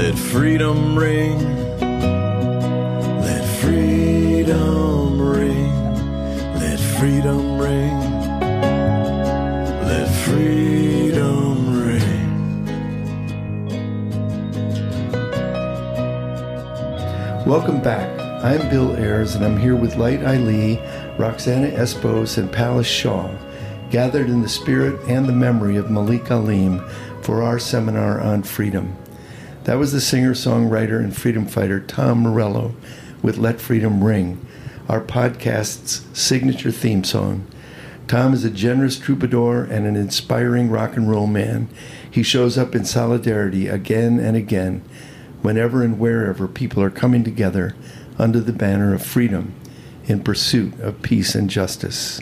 Let freedom ring. Let freedom ring. Let freedom ring. Let freedom ring. Welcome back. I'm Bill Ayers, and I'm here with Light Eileen, Roxana Espos, and Palace Shaw, gathered in the spirit and the memory of Malik Alim for our seminar on freedom. That was the singer songwriter and freedom fighter Tom Morello with Let Freedom Ring, our podcast's signature theme song. Tom is a generous troubadour and an inspiring rock and roll man. He shows up in solidarity again and again, whenever and wherever people are coming together under the banner of freedom in pursuit of peace and justice.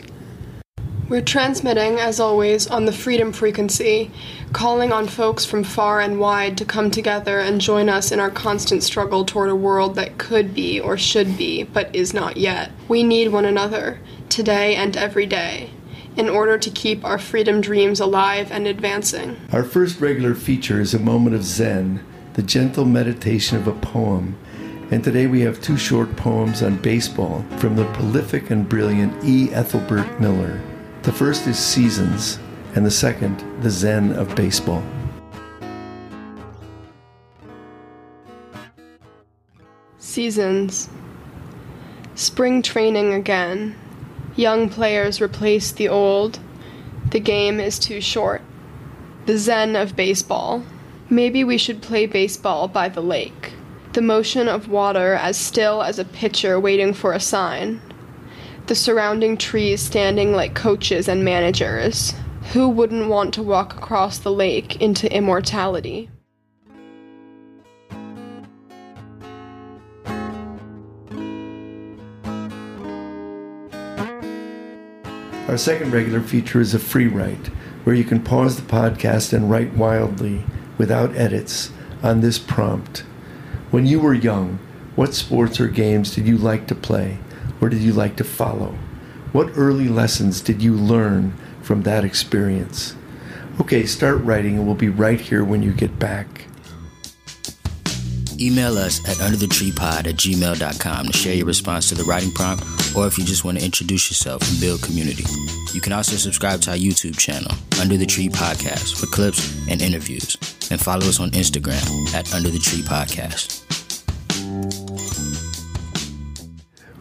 We're transmitting, as always, on the freedom frequency, calling on folks from far and wide to come together and join us in our constant struggle toward a world that could be or should be, but is not yet. We need one another, today and every day, in order to keep our freedom dreams alive and advancing. Our first regular feature is a moment of Zen, the gentle meditation of a poem. And today we have two short poems on baseball from the prolific and brilliant E. Ethelbert Miller. The first is Seasons, and the second, The Zen of Baseball. Seasons. Spring training again. Young players replace the old. The game is too short. The zen of baseball. Maybe we should play baseball by the lake. The motion of water as still as a pitcher waiting for a sign. The surrounding trees standing like coaches and managers. Who wouldn't want to walk across the lake into immortality? Our second regular feature is a free write, where you can pause the podcast and write wildly, without edits, on this prompt. When you were young, what sports or games did you like to play, or did you like to follow? What early lessons did you learn from that experience? Okay, start writing, and we'll be right here when you get back. Email us at underthetreepod at gmail.com to share your response to the writing prompt or if you just want to introduce yourself and build community. You can also subscribe to our YouTube channel, Under the Tree Podcast, for clips and interviews. And follow us on Instagram at Under the Tree Podcast.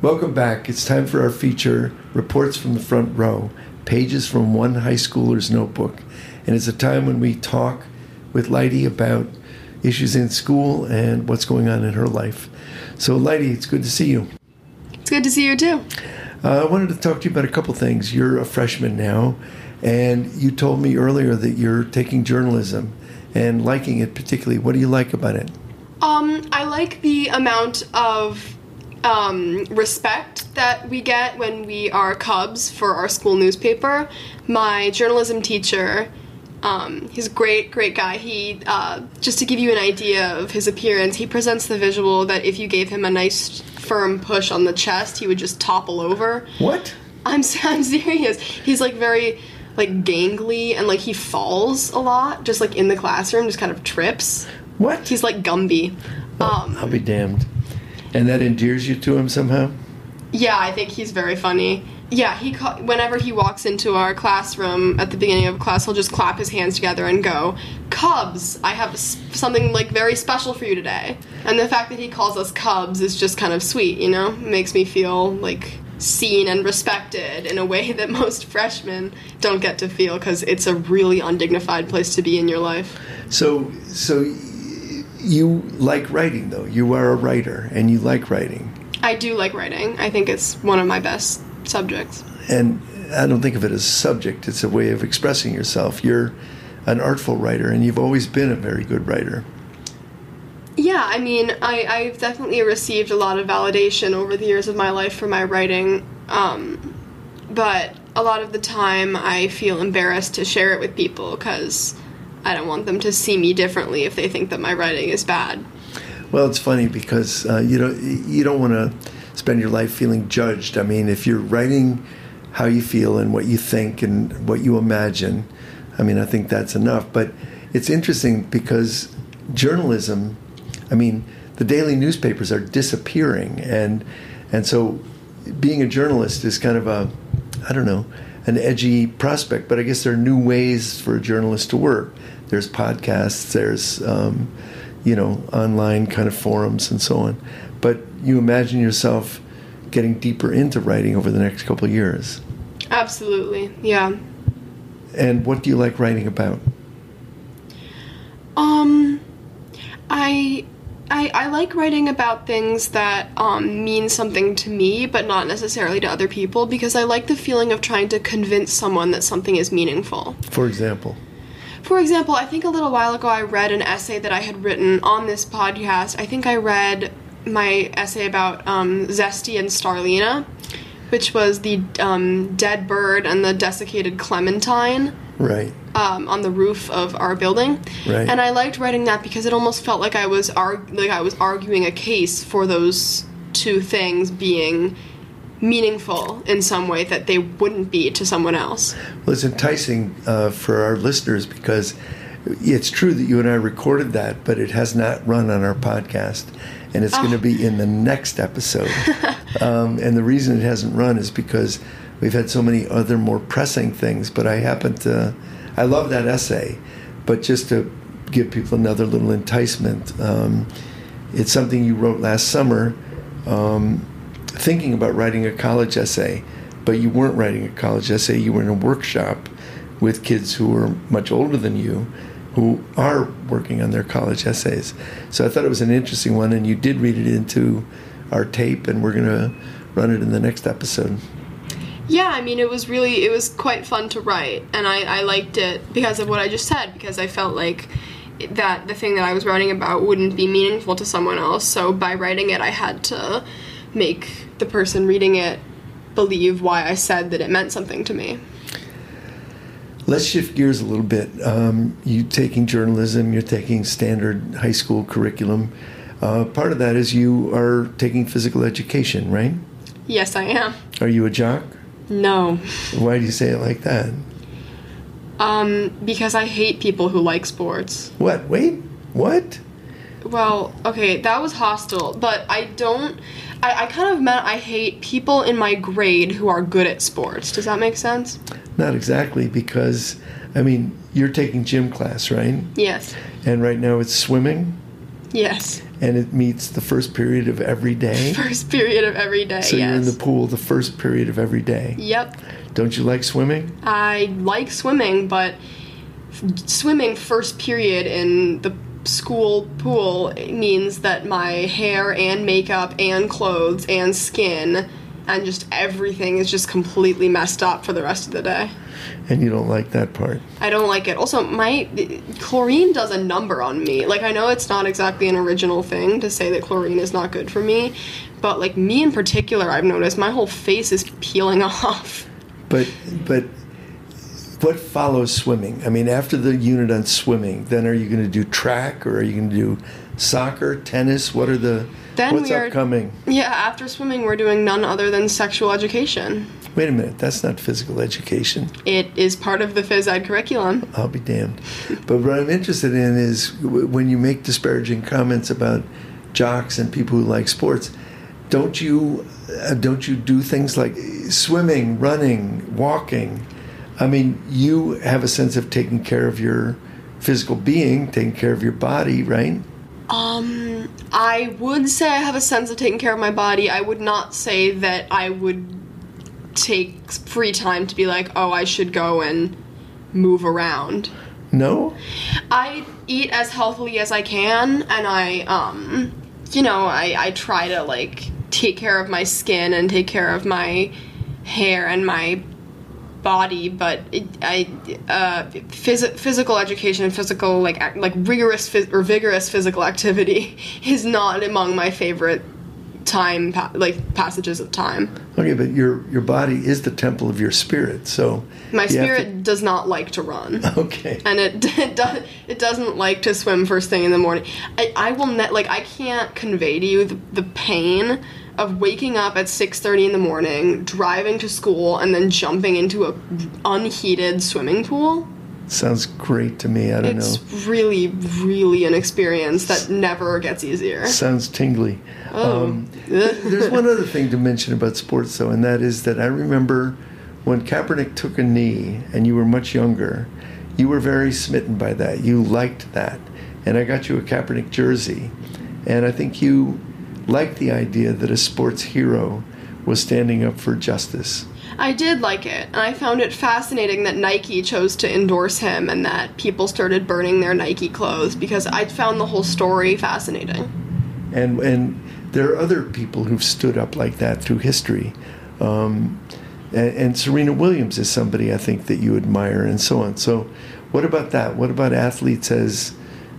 Welcome back. It's time for our feature, Reports from the Front Row, pages from one high schooler's notebook. And it's a time when we talk with Lighty about issues in school and what's going on in her life. So, Lighty, it's good to see you. It's good to see you too. Uh, I wanted to talk to you about a couple things. You're a freshman now, and you told me earlier that you're taking journalism and liking it particularly. What do you like about it? Um, I like the amount of um, respect that we get when we are Cubs for our school newspaper. My journalism teacher, um, he's a great, great guy. He, uh, just to give you an idea of his appearance, he presents the visual that if you gave him a nice firm push on the chest, he would just topple over. What? I'm, I'm serious. He's like very like gangly and like he falls a lot, just like in the classroom, just kind of trips. What? He's like Gumby. Um, I'll be damned. And that endears you to him somehow? Yeah, I think he's very funny. Yeah, he ca- whenever he walks into our classroom at the beginning of class, he'll just clap his hands together and go, "Cubs, I have something like very special for you today." And the fact that he calls us Cubs is just kind of sweet, you know? It makes me feel like seen and respected in a way that most freshmen don't get to feel because it's a really undignified place to be in your life. So, so you like writing, though. You are a writer, and you like writing. I do like writing. I think it's one of my best subjects. And I don't think of it as a subject, it's a way of expressing yourself. You're an artful writer, and you've always been a very good writer. Yeah, I mean, I, I've definitely received a lot of validation over the years of my life for my writing, um, but a lot of the time I feel embarrassed to share it with people because I don't want them to see me differently if they think that my writing is bad. Well, it's funny because uh, you don't you don't want to spend your life feeling judged. I mean, if you're writing how you feel and what you think and what you imagine, I mean, I think that's enough. But it's interesting because journalism I mean, the daily newspapers are disappearing, and and so being a journalist is kind of a, I don't know, an edgy prospect. But I guess there are new ways for a journalist to work. There's podcasts. There's um, you know online kind of forums and so on. But you imagine yourself getting deeper into writing over the next couple of years. Absolutely. Yeah. And what do you like writing about? Um, I. I, I like writing about things that um, mean something to me, but not necessarily to other people, because I like the feeling of trying to convince someone that something is meaningful. For example, For example, I think a little while ago I read an essay that I had written on this podcast. I think I read my essay about um, Zesty and Starlina, which was the um, dead bird and the desiccated clementine right? um, on the roof of our building. Right. And I liked writing that because it almost felt like I was arg- like I was arguing a case for those two things being meaningful in some way that they wouldn't be to someone else. Well, it's enticing uh, for our listeners because it's true that you and I recorded that, but it has not run on our podcast, and it's going to be in the next episode. um, and the reason it hasn't run is because we've had so many other more pressing things. But I happen to, I love that essay, but just to give people another little enticement, um, it's something you wrote last summer. Um, thinking about writing a college essay, but you weren't writing a college essay. You were in a workshop with kids who were much older than you, who are working on their college essays. So I thought it was an interesting one, and you did read it into our tape, and we're going to run it in the next episode. Yeah, I mean, it was really, it was quite fun to write, and I, I liked it because of what I just said, because I felt like that the thing that I was writing about wouldn't be meaningful to someone else, so by writing it, I had to make the person reading it believe why I said that it meant something to me. Let's shift gears a little bit. Um, you taking journalism, you're taking standard high school curriculum. Uh, part of that is you are taking physical education, right? Yes, I am. Are you a jock? No. Why do you say it like that? Um, because I hate people who like sports. What? Wait, what? Well, okay, that was hostile, but I don't. I, I kind of meant I hate people in my grade who are good at sports. Does that make sense? Not exactly, because I mean, you're taking gym class, right? Yes. And right now it's swimming, Yes. and it meets the first period of every day. First period of every day. So yes. you're in the pool the first period of every day. Yep. Don't you like swimming? I like swimming, but f- swimming first period in the school pool means that my hair and makeup and clothes and skin and just everything is just completely messed up for the rest of the day. And you don't like that part. I don't like it. Also, my chlorine does a number on me. Like I know it's not exactly an original thing to say that chlorine is not good for me, but like me in particular, I've noticed my whole face is peeling off. But but what follows swimming? I mean, after the unit on swimming, then are you going to do track or are you going to do soccer, tennis? What are the Then what's are- upcoming? Yeah, after swimming, we're doing none other than sexual education. Wait a minute, that's not physical education. It is part of the phys ed curriculum. I'll be damned. But what I'm interested in is when you make disparaging comments about jocks and people who like sports, don't you uh, don't you do things like swimming, running, walking? I mean, you have a sense of taking care of your physical being, taking care of your body, right? Um, I would say I have a sense of taking care of my body. I would not say that I would take free time to be like, oh, I should go and move around. No? I eat as healthily as I can, and I, um, you know, I, I try to like take care of my skin and take care of my hair and my body. But it, I, uh, phys- physical education, and physical like ac- like rigorous phys- or vigorous physical activity is not among my favorite time pa- like passages of time. Okay, but your your body is the temple of your spirit, so My spirit does not like to run. okay. and it it, does, it doesn't like to swim first thing in the morning. I, I will net like I can't convey to you the, the pain of waking up at 6:30 in the morning, driving to school and then jumping into a unheated swimming pool. Sounds great to me. I don't It's know. It's really, really an experience that never gets easier. Sounds tingly. Um, there's one other thing to mention about sports, though, and that is that I remember when Kaepernick took a knee and you were much younger, you were very smitten by that. You liked that. And I got you a Kaepernick jersey. And I think you liked the idea that a sports hero was standing up for justice. I did like it, and I found it fascinating that Nike chose to endorse him and that people started burning their Nike clothes because I found the whole story fascinating. and and there are other people who've stood up like that through history. Um, and, and Serena Williams is somebody I think that you admire, and so on. So, what about that? What about athletes as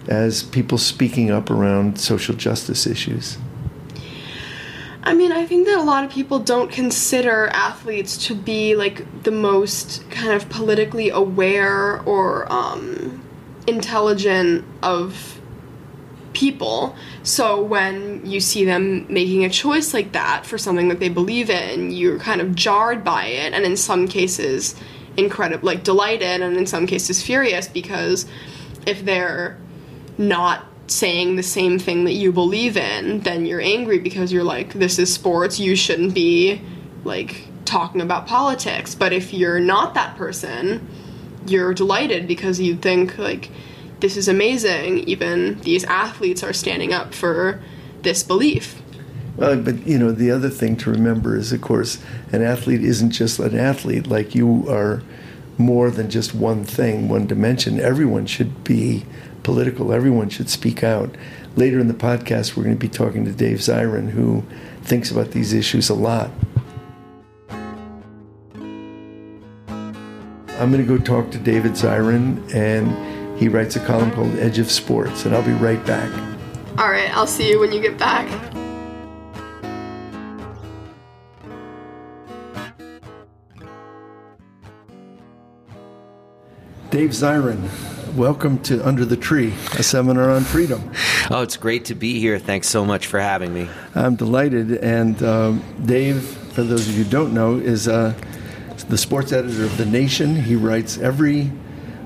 as people speaking up around social justice issues? I mean, I think that a lot of people don't consider athletes to be like the most kind of politically aware or um, intelligent of people. So when you see them making a choice like that for something that they believe in, you're kind of jarred by it, and in some cases, incredible, like delighted, and in some cases furious because if they're not saying the same thing that you believe in, then you're angry because you're like, this is sports, you shouldn't be like talking about politics. But if you're not that person, you're delighted because you think like this is amazing. Even these athletes are standing up for this belief. Well, but you know, the other thing to remember is, of course, an athlete isn't just an athlete. Like you are more than just one thing, one dimension. Everyone should be political. Everyone should speak out. Later in the podcast, we're going to be talking to Dave Zirin, who thinks about these issues a lot. I'm going to go talk to David Zirin, and he writes a column called Edge of Sports, and I'll be right back. All right, I'll see you when you get back. Dave Zirin, welcome to Under the Tree, a seminar on freedom. Oh, it's great to be here. Thanks so much for having me. I'm delighted. And um, Dave, for those of you who don't know, is uh, the sports editor of The Nation. He writes every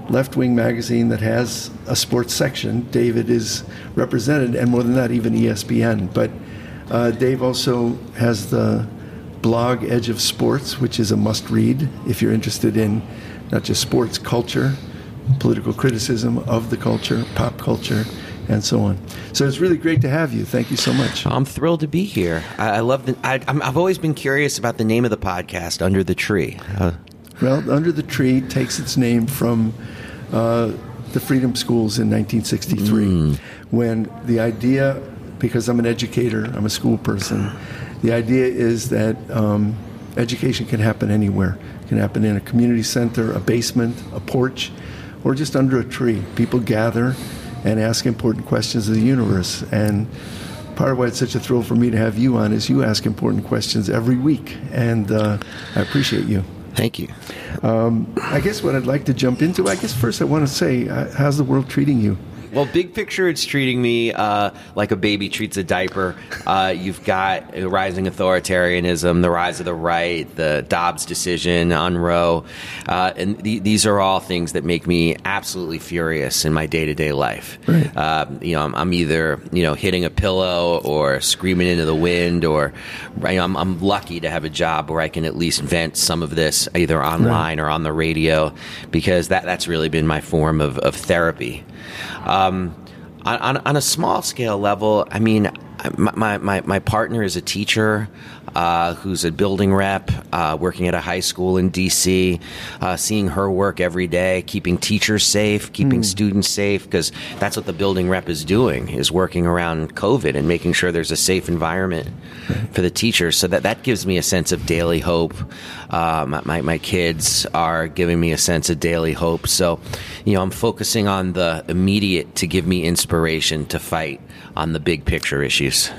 left wing magazine that has a sports section. David is represented, and more than that, even ESPN. But uh, Dave also has the blog Edge of Sports, which is a must read if you're interested in not just sports culture, political criticism of the culture, pop culture, and so on. So it's really great to have you. Thank you so much. I'm thrilled to be here. I, I love the. I, I'm, I've always been curious about the name of the podcast, Under the Tree. Uh, Well, Under the Tree takes its name from uh, the Freedom Schools in 1963, when the idea, because I'm an educator, I'm a school person, the idea is that um, education can happen anywhere. It can happen in a community center, a basement, a porch, or just under a tree. People gather and ask important questions of the universe. And part of why it's such a thrill for me to have you on is you ask important questions every week, and uh, I appreciate you. thank you. I guess what I'd like to jump into, I guess first I want to say, uh, how's the world treating you? Well, big picture, it's treating me uh, like a baby treats a diaper. Uh, you've got rising authoritarianism, the rise of the right, the Dobbs decision on Roe, uh, and th- these are all things that make me absolutely furious in my day to day life. Right. Uh, you know, I'm, I'm either you know hitting a pillow or screaming into the wind, or you know, I'm, I'm lucky to have a job where I can at least vent some of this either online or on the radio, because that that's really been my form of, of therapy. Um, Um, on, on, on a small scale level, I mean, my, my, my partner is a teacher uh, who's a building rep, uh, working at a high school in D.C., uh, seeing her work every day, keeping teachers safe, keeping students safe, because that's what the building rep is doing, is working around COVID and making sure there's a safe environment for the teachers. So that, that gives me a sense of daily hope. Uh, my, my, my kids are giving me a sense of daily hope. So, you know, I'm focusing on the immediate to give me inspiration to fight on the big picture issues.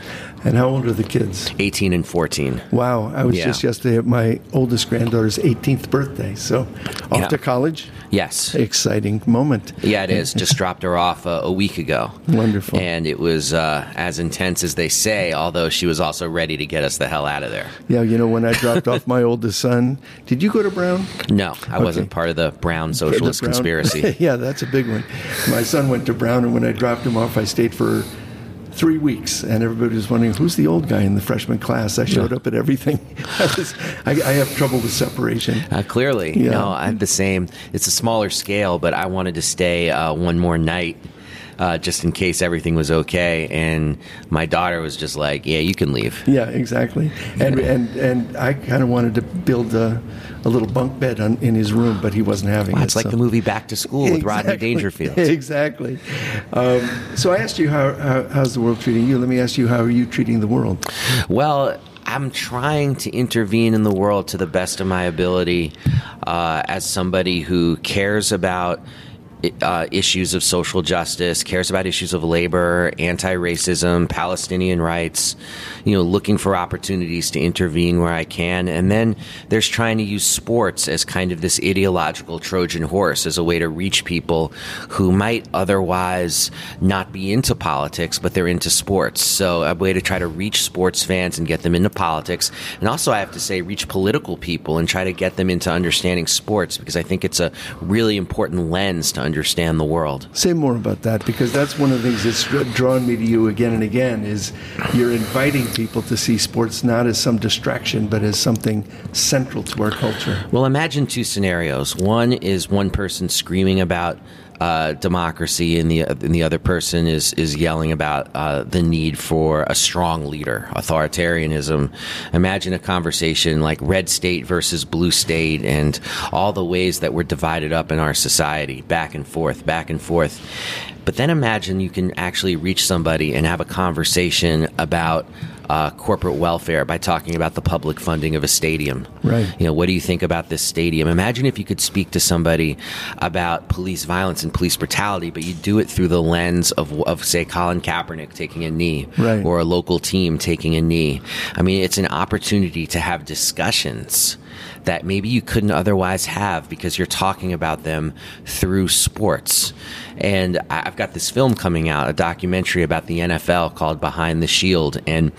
And how old are the kids? 18 and 14. Wow, I was Yeah. just yesterday at my oldest granddaughter's 18th birthday. So off Yeah. to college. Yes. Exciting moment. Yeah, it is. Just dropped her off a, a week ago. Wonderful. And it was uh, as intense as they say, although she was also ready to get us the hell out of there. Yeah, you know, when I dropped off my oldest son, did you go to Brown? No, I wasn't part of the Brown socialist The Brown- conspiracy. yeah, that's a big one. My son went to Brown, and when I dropped him off, I stayed for three weeks, and everybody was wondering who's the old guy in the freshman class. I showed up at everything. I, was, I, I have trouble with separation. Uh, clearly, Yeah. no, I have the same. It's a smaller scale, but I wanted to stay uh, one more night. Uh, just in case everything was okay, and my daughter was just like, "Yeah, you can leave." Yeah, exactly. And and and I kind of wanted to build a, a little bunk bed on, in his room, but he wasn't having Wow, it. it's like so- the movie Back to School with Rodney Dangerfield. Exactly. Um, so I asked you how, how how's the world treating you. Let me ask you how are you treating the world? Well, I'm trying to intervene in the world to the best of my ability uh, as somebody who cares about. Uh, issues of social justice, cares about issues of labor, anti-racism, Palestinian rights, you know, looking for opportunities to intervene where I can. And then there's trying to use sports as kind of this ideological Trojan horse as a way to reach people who might otherwise not be into politics, but they're into sports. So a way to try to reach sports fans and get them into politics. And also, I have to say, reach political people and try to get them into understanding sports because I think it's a really important lens to understand the world. Say more about that because that's one of the things that's drawn me to you again and again is you're inviting people to see sports not as some distraction but as something central to our culture. Well, imagine two scenarios. One is one person screaming about uh, democracy, and the and the other person is is yelling about uh, the need for a strong leader, authoritarianism. Imagine a conversation like red state versus blue state, and all the ways that we're divided up in our society, back and forth, back and forth. But then imagine you can actually reach somebody and have a conversation about uh, corporate welfare by talking about the public funding of a stadium. Right. You know, what do you think about this stadium? Imagine if you could speak to somebody about police violence and police brutality, but you do it through the lens of, of say, Colin Kaepernick taking a knee Right. or a local team taking a knee. I mean, it's an opportunity to have discussions that maybe you couldn't otherwise have because you're talking about them through sports. And I've got this film coming out, a documentary about the NFL called Behind the Shield. And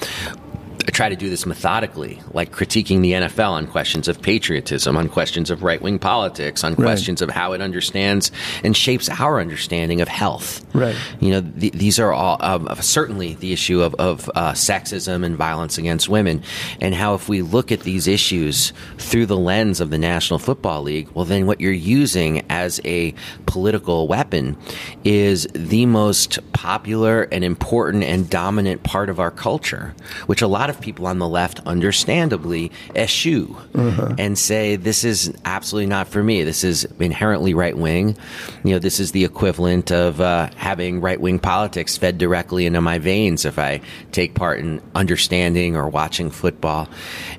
I try to do this methodically, like critiquing the NFL on questions of patriotism, on questions of right wing politics, on questions of how it understands and shapes our understanding of health. Right. You know, th- these are all um, certainly the issue of, of uh, sexism and violence against women, and how if we look at these issues through the lens of the National Football League, well, then what you're using as a political weapon is the most popular and important and dominant part of our culture, which a lot of people on the left understandably eschew and say this is absolutely not for me. This is inherently right wing. You know, this is the equivalent of uh, having right wing politics fed directly into my veins if I take part in understanding or watching football.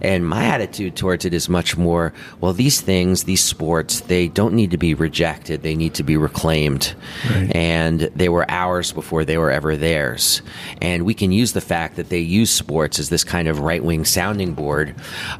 And my attitude towards it is much more well, these things, these sports, they don't need to be rejected, they need to be reclaimed. And they were ours before they were ever theirs. And we can use the fact that they use sports as this kind of right wing sounding board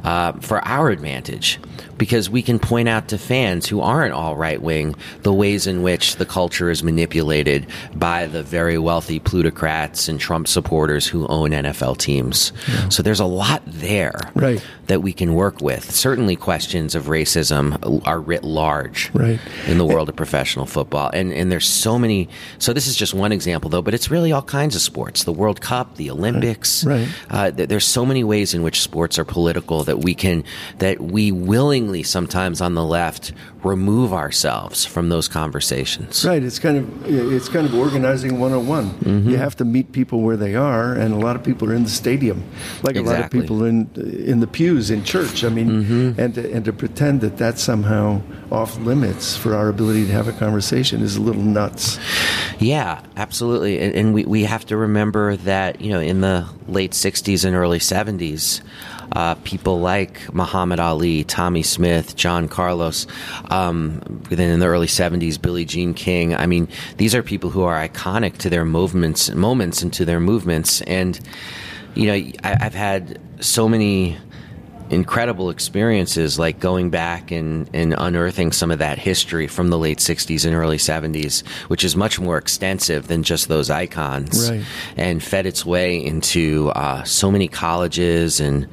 uh, for our advantage because we can point out to fans who aren't all right wing the ways in which the culture is manipulated by the very wealthy plutocrats and Trump supporters who own NFL teams. So there's a lot there Right. that we can work with. Certainly, questions of racism are writ large Right. in the world of professional football. And and there's so many. So this is just one example, though, but it's really all kinds of sports: the World Cup, the Olympics. Right. Uh, there's so many ways in which sports are political that we can that we willingly sometimes on the left remove ourselves from those conversations. Right, it's kind of it's kind of organizing 101. Mm-hmm. You have to meet people where they are, and a lot of people are in the stadium, like a lot of people in in the pews in church. I mean, Mm-hmm. and to, and to pretend that that's somehow off limits for our ability to have a conversation is a little nuts. Yeah, absolutely. And, and we, we have to remember that, you know, in the late 60s and early 70s, uh, people like Muhammad Ali, Tommy Smith, John Carlos, um, then in the early 70s, Billie Jean King. I mean, these are people who are iconic to their movements, moments and to their movements. And, you know, I, I've had so many incredible experiences like going back and, and unearthing some of that history from the late 60s and early 70s which is much more extensive than just those icons Right. and fed its way into uh, so many colleges and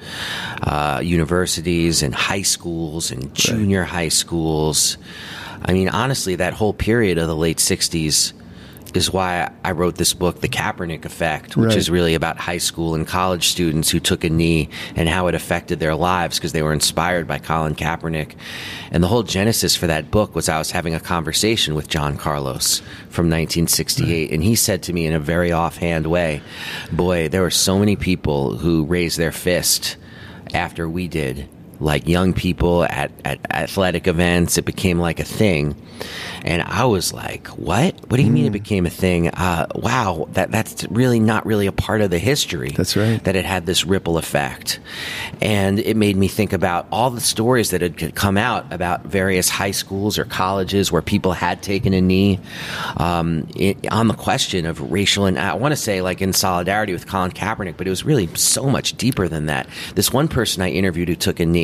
uh, universities and high schools and junior high schools i mean honestly that whole period of the late 60s is why I wrote this book, The Kaepernick Effect, which Right. is really about high school and college students who took a knee and how it affected their lives because they were inspired by Colin Kaepernick. And the whole genesis for that book was I was having a conversation with John Carlos from 1968, and he said to me in a very offhand way, Boy, there were so many people who raised their fist after we did. Like young people at, at athletic events, it became like a thing. And I was like, "What? What do you mean it became a thing? Uh, wow, that that's really not really a part of the history. That's right. That it had this ripple effect, and it made me think about all the stories that had come out about various high schools or colleges where people had taken a knee um, i on the question of racial and I want to say like in solidarity with Colin Kaepernick, but it was really so much deeper than that. This one person I interviewed who took a knee,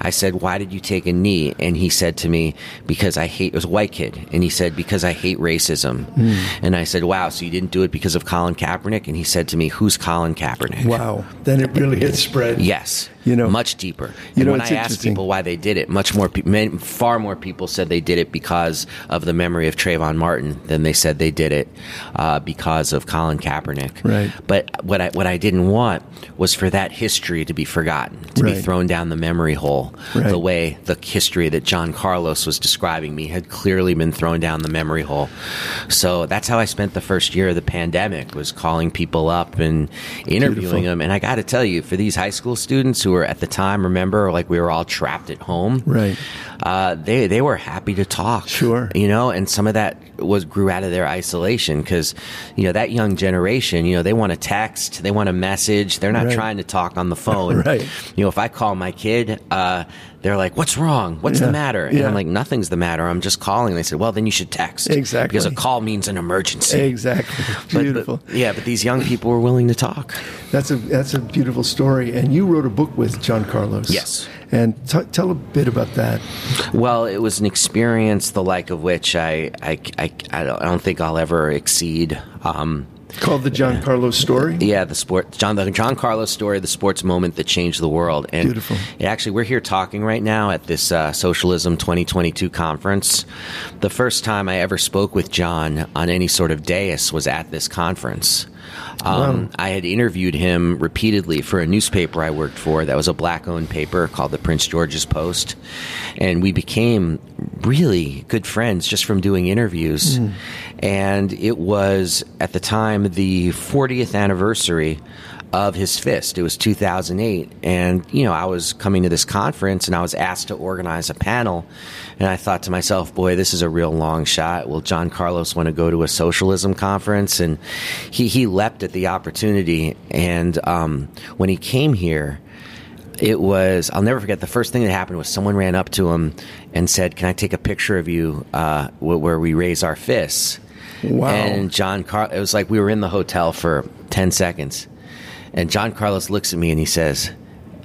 I said, "Why did you take a knee?" And he said to me, "Because I hate." It was a white kid, and he said, "Because I hate racism." Hmm. And I said, "Wow, so you didn't do it because of Colin Kaepernick?" And he said to me, "Who's Colin Kaepernick?" Wow. Then it really had spread. Yes. You know- much deeper. You and know, when I asked people why they did it, much more, pe- far more people said they did it because of the memory of Trayvon Martin than they said they did it uh, because of Colin Kaepernick. Right. But what I what I didn't want was for that history to be forgotten, to be thrown down the memory hole, Right. the way the history that John Carlos was describing me had clearly been thrown down the memory hole. So that's how I spent the first year of the pandemic was calling people up and interviewing Beautiful. them. And I got to tell you, for these high school students who were at the time, remember, like we were all trapped at home, Right. Uh, they they were happy to talk, Sure. you know, and some of that was grew out of their isolation because you know that young generation, you know, they want to text, they want a message, they're not Right. trying to talk on the phone, Right. You know, if I call my kid, uh, they're like, "What's wrong? What's Yeah. the matter?" And Yeah. I'm like, "Nothing's the matter. I'm just calling." And They said, "Well, then you should text, Exactly. because a call means an emergency." Exactly. But- but- Beautiful. yeah, but these young people were willing to talk. That's a that's a beautiful story. And you wrote a book with John Carlos. Yes. And t- tell a bit about that. Well, it was an experience the like of which I I, I, I don't think I'll ever exceed. Um, Called the John Carlos story. yeah, the sport John the John Carlos story, the sports moment that changed the world. And Beautiful. actually, we're here talking right now at this uh, Socialism 2022 conference. The first time I ever spoke with John on any sort of dais was at this conference. Um, I had interviewed him repeatedly for a newspaper I worked for that was a black owned paper called the Prince George's Post. And we became really good friends just from doing interviews. And it was at the time the 40th anniversary of his fist. It was 2008. And, you know, I was coming to this conference and I was asked to organize a panel. And I thought to myself, boy, this is a real long shot. Will John Carlos want to go to a socialism conference? And he, he leapt at the opportunity. And um, when he came here, it was i'll never forget the first thing that happened was someone ran up to him and said can i take a picture of you uh, where we raise our fists Wow. and john Car- it was like we were in the hotel for 10 seconds and john carlos looks at me and he says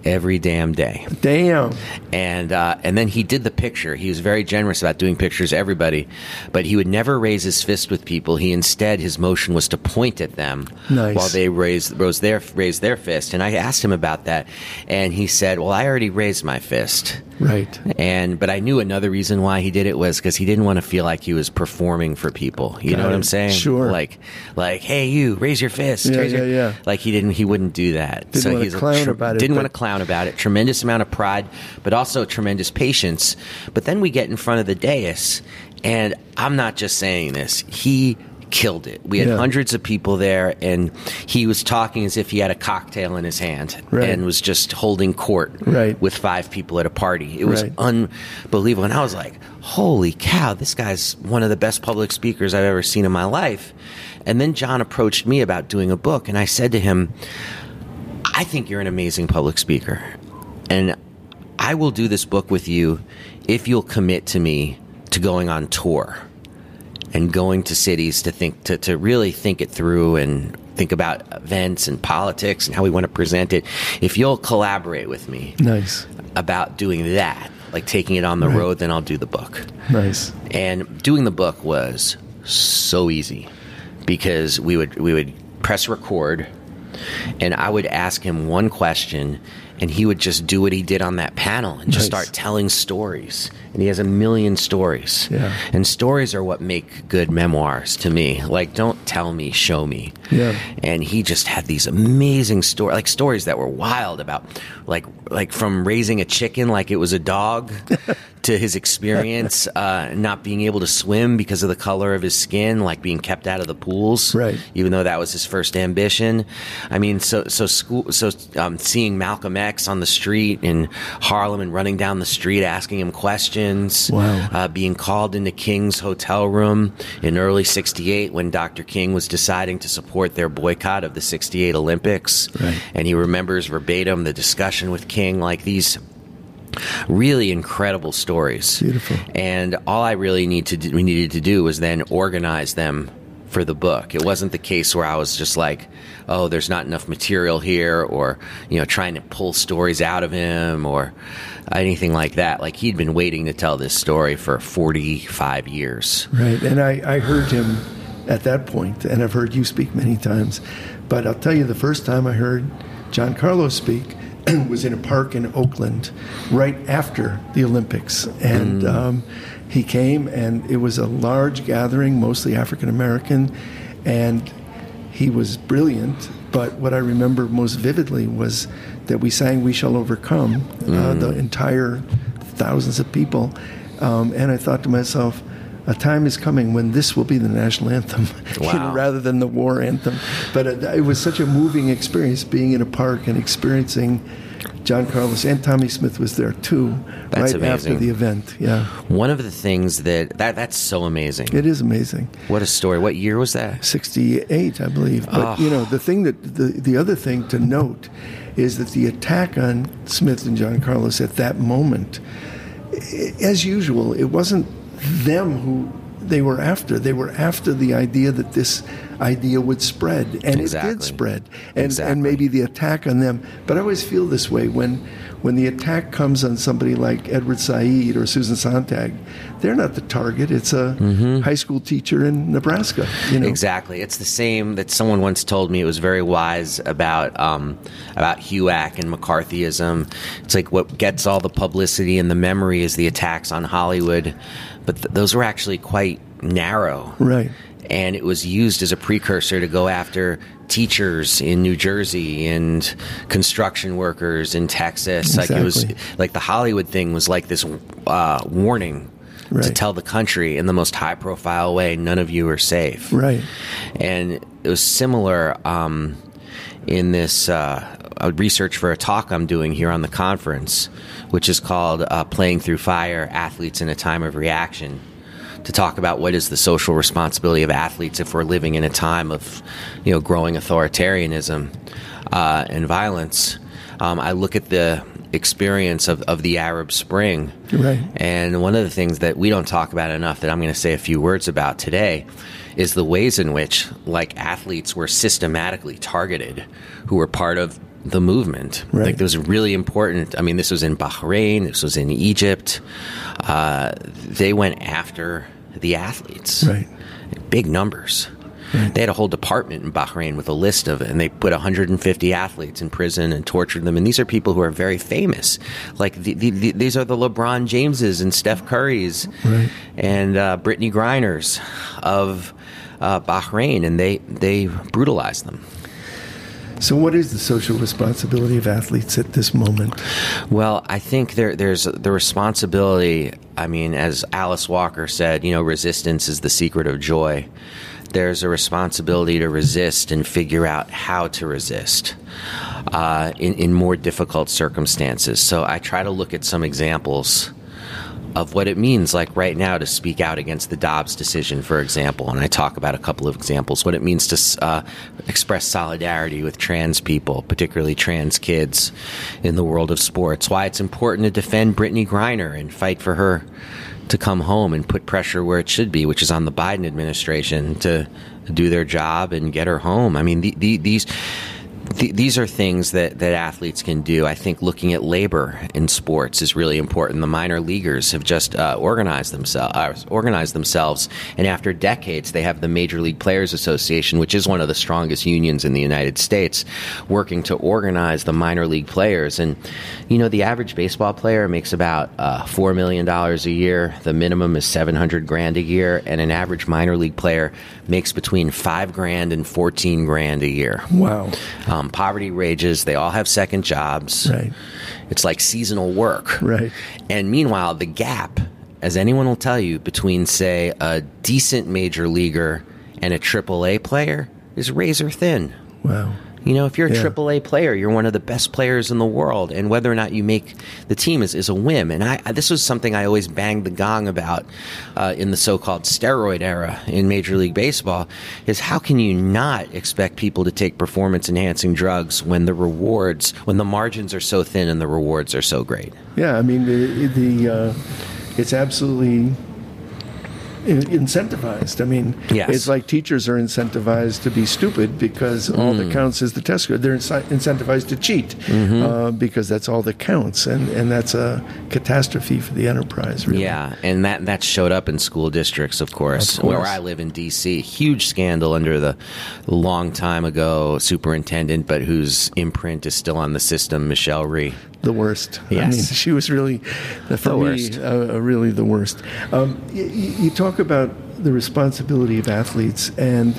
every damn day Damn. and uh, and then he did the picture. He was very generous about doing pictures everybody, but he would never raise his fist with people. He instead his motion was to point at them Nice. while they raised rose their raised their fist. And I asked him about that, and he said, "Well, I already raised my fist." Right. And but I knew another reason why he did it was because he didn't want to feel like he was performing for people. You Got know what. I'm saying? Sure. Like, like, hey, you raise your fist. Yeah, raise your-" yeah, yeah. Like he didn't. He wouldn't do that. Didn't wanna he's a clown about it, Didn't but- want to clown about it. Tremendous amount of pride, but also tremendous patience. But then we get in front of the dais, and I'm not just saying this. He killed it. We had Yeah. hundreds of people there, and he was talking as if he had a cocktail in his hand Right. and was just holding court Right. with five people at a party. It was Right. unbelievable. And I was like, holy cow, this guy's one of the best public speakers I've ever seen in my life. And then John approached me about doing a book, and I said to him, I think you're an amazing public speaker. and I will do this book with you if you'll commit to me to going on tour and going to cities to think to, to really think it through and think about events and politics and how we want to present it. If you'll collaborate with me Nice. about doing that, like taking it on the Right. road, then I'll do the book. Nice. And doing the book was so easy because we would we would press record and I would ask him one question and he would just do what he did on that panel and just Nice. start telling stories. And he has a million stories. Yeah. And stories are what make good memoirs to me. Like don't tell me, show me. Yeah. And he just had these amazing stories, like stories that were wild about like like from raising a chicken like it was a dog to his experience uh, not being able to swim because of the color of his skin, like being kept out of the pools, Right. Even though that was his first ambition. I mean, so so school, so um, seeing Malcolm X on the street in Harlem and running down the street asking him questions, Wow. uh, being called into King's hotel room in early '68 when Dr. King was deciding to support their boycott of the '68 Olympics, Right. and he remembers verbatim the discussion with King, like these really incredible stories. Beautiful. And all I really need to do, we needed to do was then organize them for the book. It wasn't the case where I was just like, oh, there's not enough material here, or you know, trying to pull stories out of him, or anything like that. Like he'd been waiting to tell this story for 45 years. Right. And I, I heard him at that point, and I've heard you speak many times. But I'll tell you, the first time I heard John Carlos speak was in a park in Oakland right after the Olympics. And um, he came, and it was a large gathering, mostly African American. And he was brilliant. But what I remember most vividly was that we sang We Shall Overcome, uh, the entire thousands of people. Um, and I thought to myself, a time is coming when this will be the national anthem, you know, rather than the war anthem. But it, it was such a moving experience being in a park and experiencing John Carlos and Tommy Smith was there too, That's right after the event. Yeah, One of the things that, that that's so amazing. it is amazing. What a story. What year was that? 68, I believe. But Ah. you know, the thing that the the other thing to note is that the attack on Smith and John Carlos at that moment, as usual, it wasn't them who they were after. They were after the idea that this idea would spread, and it did spread, and Exactly. and maybe the attack on them. But I always feel this way when. When the attack comes on somebody like Edward Said or Susan Sontag, they're not the target. It's a high school teacher in Nebraska. You know, Exactly. It's the same that someone once told me. It was very wise about um, about HUAC and McCarthyism. It's like what gets all the publicity and the memory is the attacks on Hollywood, but th- those were actually quite narrow. Right. And it was used as a precursor to go after teachers in New Jersey and construction workers in Texas. Like it was like the Hollywood thing was like this uh, warning to tell the country in the most high profile way none of you are safe Right. and it was similar um, in this uh, uh, research for a talk I'm doing here on the conference, which is called uh, "Playing Through Fire: Athletes in a Time of Reaction." To talk about what is the social responsibility of athletes if we're living in a time of, you know, growing authoritarianism uh, and violence. Um, I look at the experience of, of the Arab Spring, Right. and one of the things that we don't talk about enough that I'm going to say a few words about today is the ways in which, like, athletes were systematically targeted who were part of the movement. Right. Like, it was really important. I mean, this was in Bahrain, this was in Egypt. Uh, they went after the athletes. Right. Big numbers. They had a whole department in Bahrain with a list of it, and they put 150 athletes in prison and tortured them. And these are people who are very famous. Like the, the, the, these are the LeBron Jameses and Steph Currys Right. and uh, Brittney Griners of uh, Bahrain, and they they brutalized them. So, what is the social responsibility of athletes at this moment? Well, I think there, there's the responsibility. I mean, as Alice Walker said, you know, resistance is the secret of joy. There's a responsibility to resist and figure out how to resist uh, in, in more difficult circumstances. So I try to look at some examples of what it means, like right now, to speak out against the Dobbs decision, for example. And I talk about a couple of examples, what it means to uh, express solidarity with trans people, particularly trans kids in the world of sports, why it's important to defend Brittney Griner and fight for her to come home and put pressure where it should be, which is on the Biden administration to do their job and get her home. I mean, the, the, these th- these are things that, that athletes can do. I think looking at labor in sports is really important. The minor leaguers have just uh, organized themselves, uh, organized themselves, and after decades, they have the Major League Players Association, which is one of the strongest unions in the United States, working to organize the minor league players. And you know, the average baseball player makes about uh, four million dollars a year. The minimum is seven hundred grand a year, and an average minor league player makes between five grand and fourteen grand a year. Wow. Um, poverty rages. They all have second jobs. Right. It's like seasonal work. Right. And meanwhile, the gap, as anyone will tell you, between, say, a decent major leaguer and a AAA player is razor thin. Wow. You know, if you're a Yeah. AAA player, you're one of the best players in the world, and whether or not you make the team is, is a whim. And I, this was something I always banged the gong about uh, in the so-called steroid era in Major League Baseball. Is how can you not expect people to take performance-enhancing drugs when the rewards, when the margins are so thin and the rewards are so great? Yeah, I mean the, the uh, it's absolutely incentivized. I mean, Yes. it's like teachers are incentivized to be stupid because all Mm. that counts is the test score. They're incentivized to cheat Mm-hmm. uh, because that's all that counts, and and that's a catastrophe for the enterprise. Really. Yeah, and that that showed up in school districts, of course. Of course. Where I live in D.C., huge scandal under the long time ago superintendent, but whose imprint is still on the system, Michelle Rhee. The worst. I Yes. mean, she was really, for The me, worst. Uh, uh, really the worst. Um, y- y- you talk about the responsibility of athletes, and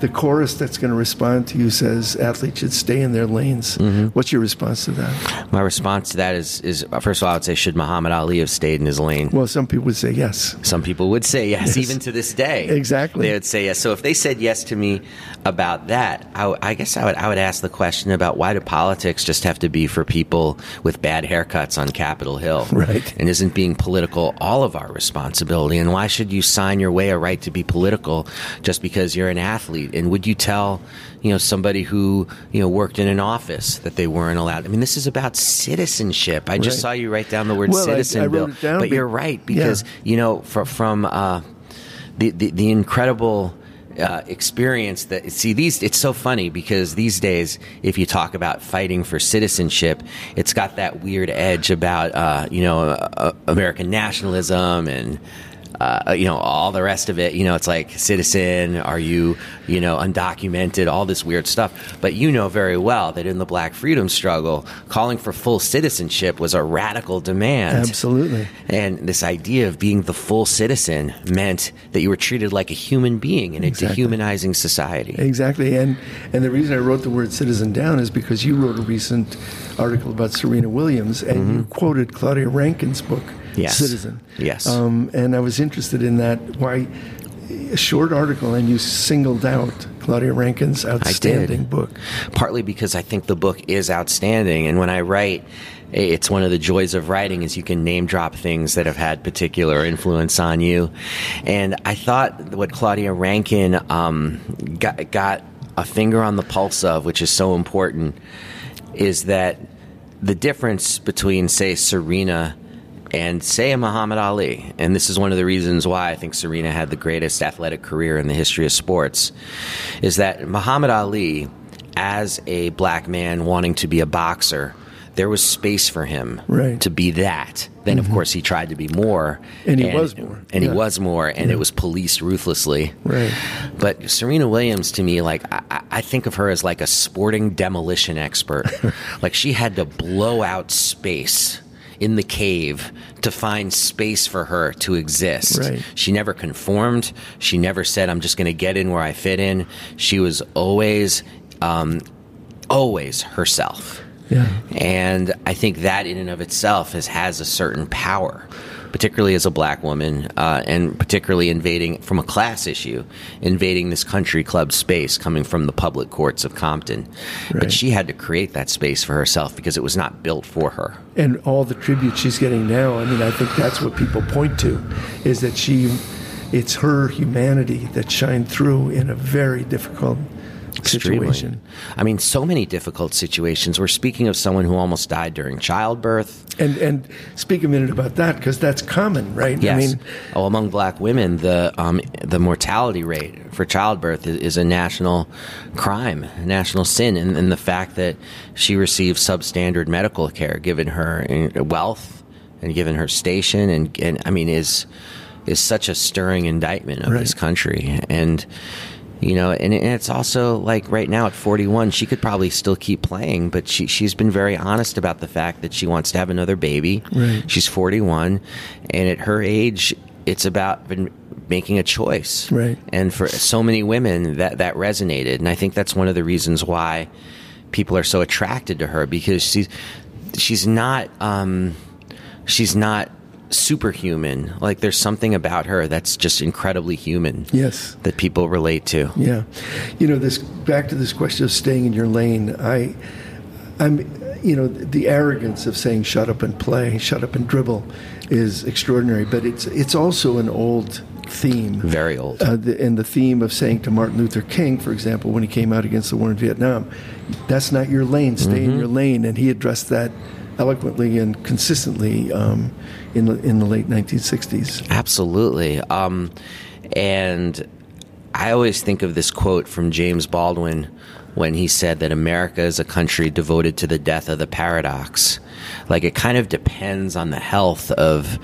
the chorus that's going to respond to you says athletes should stay in their lanes. Mm-hmm. What's your response to that? My response to that is, is uh, first of all, I would say, should Muhammad Ali have stayed in his lane? Well, some people would say yes. Some people would say yes, Yes. even to this day. Exactly. They would say yes. So if they said yes to me about that, I guess I would, I would ask the question about why do politics just have to be for people with bad haircuts on Capitol Hill? Right. And isn't being political all of our responsibility? And why should you sign your way a right to be political just because you're an athlete? And would you tell, you know, somebody who, you know, worked in an office that they weren't allowed? I mean, this is about citizenship. I just Right. saw you write down the word Well, I- citizen, I wrote Bill. it down but be- you're right Yeah. because you know, fr- from uh, the, the the incredible uh, experience that see these. It's so funny because these days, if you talk about fighting for citizenship, it's got that weird edge about uh, you know uh, uh, American nationalism and. Uh, you know all the rest of it. You know, it's like citizen. Are you, you know, undocumented? All this weird stuff. But you know very well that in the Black freedom struggle, calling for full citizenship was a radical demand. Absolutely. And this idea of being the full citizen meant that you were treated like a human being in a dehumanizing society. Exactly, and and the reason I wrote the word citizen down is because you wrote a recent article about Serena Williams, and you quoted Claudia Rankine's book, Mm-hmm. Yes. Citizen. Yes. um, and I was interested in that. Why a short article, and you singled out Claudia Rankine's outstanding book. Partly because I think the book is outstanding, and when I write, it's one of the joys of writing is you can name drop things that have had particular influence on you. And I thought what Claudia Rankine um, got, got a finger on the pulse of, which is so important, is that the difference between, say, Serena and say a Muhammad Ali, and this is one of the reasons why I think Serena had the greatest athletic career in the history of sports, is that Muhammad Ali, as a black man wanting to be a boxer, there was space for him Right. to be that. Then, of mm-hmm. course, he tried to be more, And he was more. and Yeah. he was more, and it was policed ruthlessly. Right. But Serena Williams, to me, like I- I think of her as like a sporting demolition expert. like she had to blow out space in the cave to find space for her to exist. Right. She never conformed. She never said, "I'm just going to get in where I fit in." She was always, um, always herself. Yeah. And I think that in and of itself has has a certain power. Particularly as a black woman, uh, and particularly invading from a class issue, invading this country club space coming from the public courts of Compton. Right. But she had to create that space for herself because it was not built for her. and all the tribute she's getting now. I mean, I think that's what people point to, is that she, it's her humanity that shined through in a very difficult Extremely. situation. I mean, so many difficult situations. We're speaking of someone who almost died during childbirth. And and speak a minute about that because that's common, right? Yes. I mean, oh, among black women, the um, the mortality rate for childbirth is, is a national crime, a national sin, and, and the fact that she received substandard medical care, given her uh, wealth and given her station, and, and I mean, is is such a stirring indictment of this country, and. You know, and, and it's also like right now at 41, she could probably still keep playing, but she she's been very honest about the fact that she wants to have another baby. Right. She's 41, and at her age, it's about been making a choice. Right. And for so many women, that that resonated, and I think that's one of the reasons why people are so attracted to her because she's she's not um, she's not superhuman. Like there's something about her that's just incredibly human. Yes. That people relate to. Yeah, you know this. Back to this question of staying in your lane. I, I'm, you know, the arrogance of saying "shut up and play," "shut up and dribble," is extraordinary. But it's it's also an old theme. Very old. Uh, the, and the theme of saying to Martin Luther King, for example, when he came out against the war in Vietnam, "That's not your lane. Stay Mm-hmm. in your lane." And he addressed that eloquently and consistently um, in the in the late 1960s. Absolutely. Um, and I always think of this quote from James Baldwin when he said that America is a country devoted to the death of the paradox. Like it kind of depends on the health of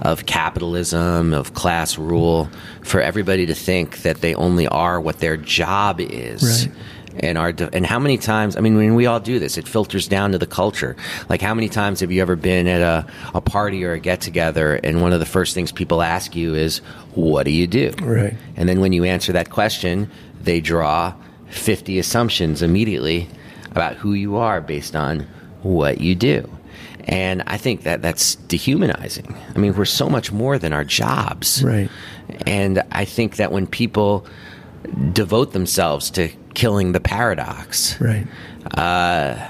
of capitalism, of class rule, for everybody to think that they only are what their job is. Right. And our and how many times? I mean, when we all do this, it filters down to the culture. Like, how many times have you ever been at a, a party or a get together, and one of the first things people ask you is, "What do you do?" Right. And then when you answer that question, they draw fifty assumptions immediately about who you are based on what you do. And I think that that's dehumanizing. I mean, we're so much more than our jobs. Right. And I think that when people devote themselves to killing the paradox, Right. Uh,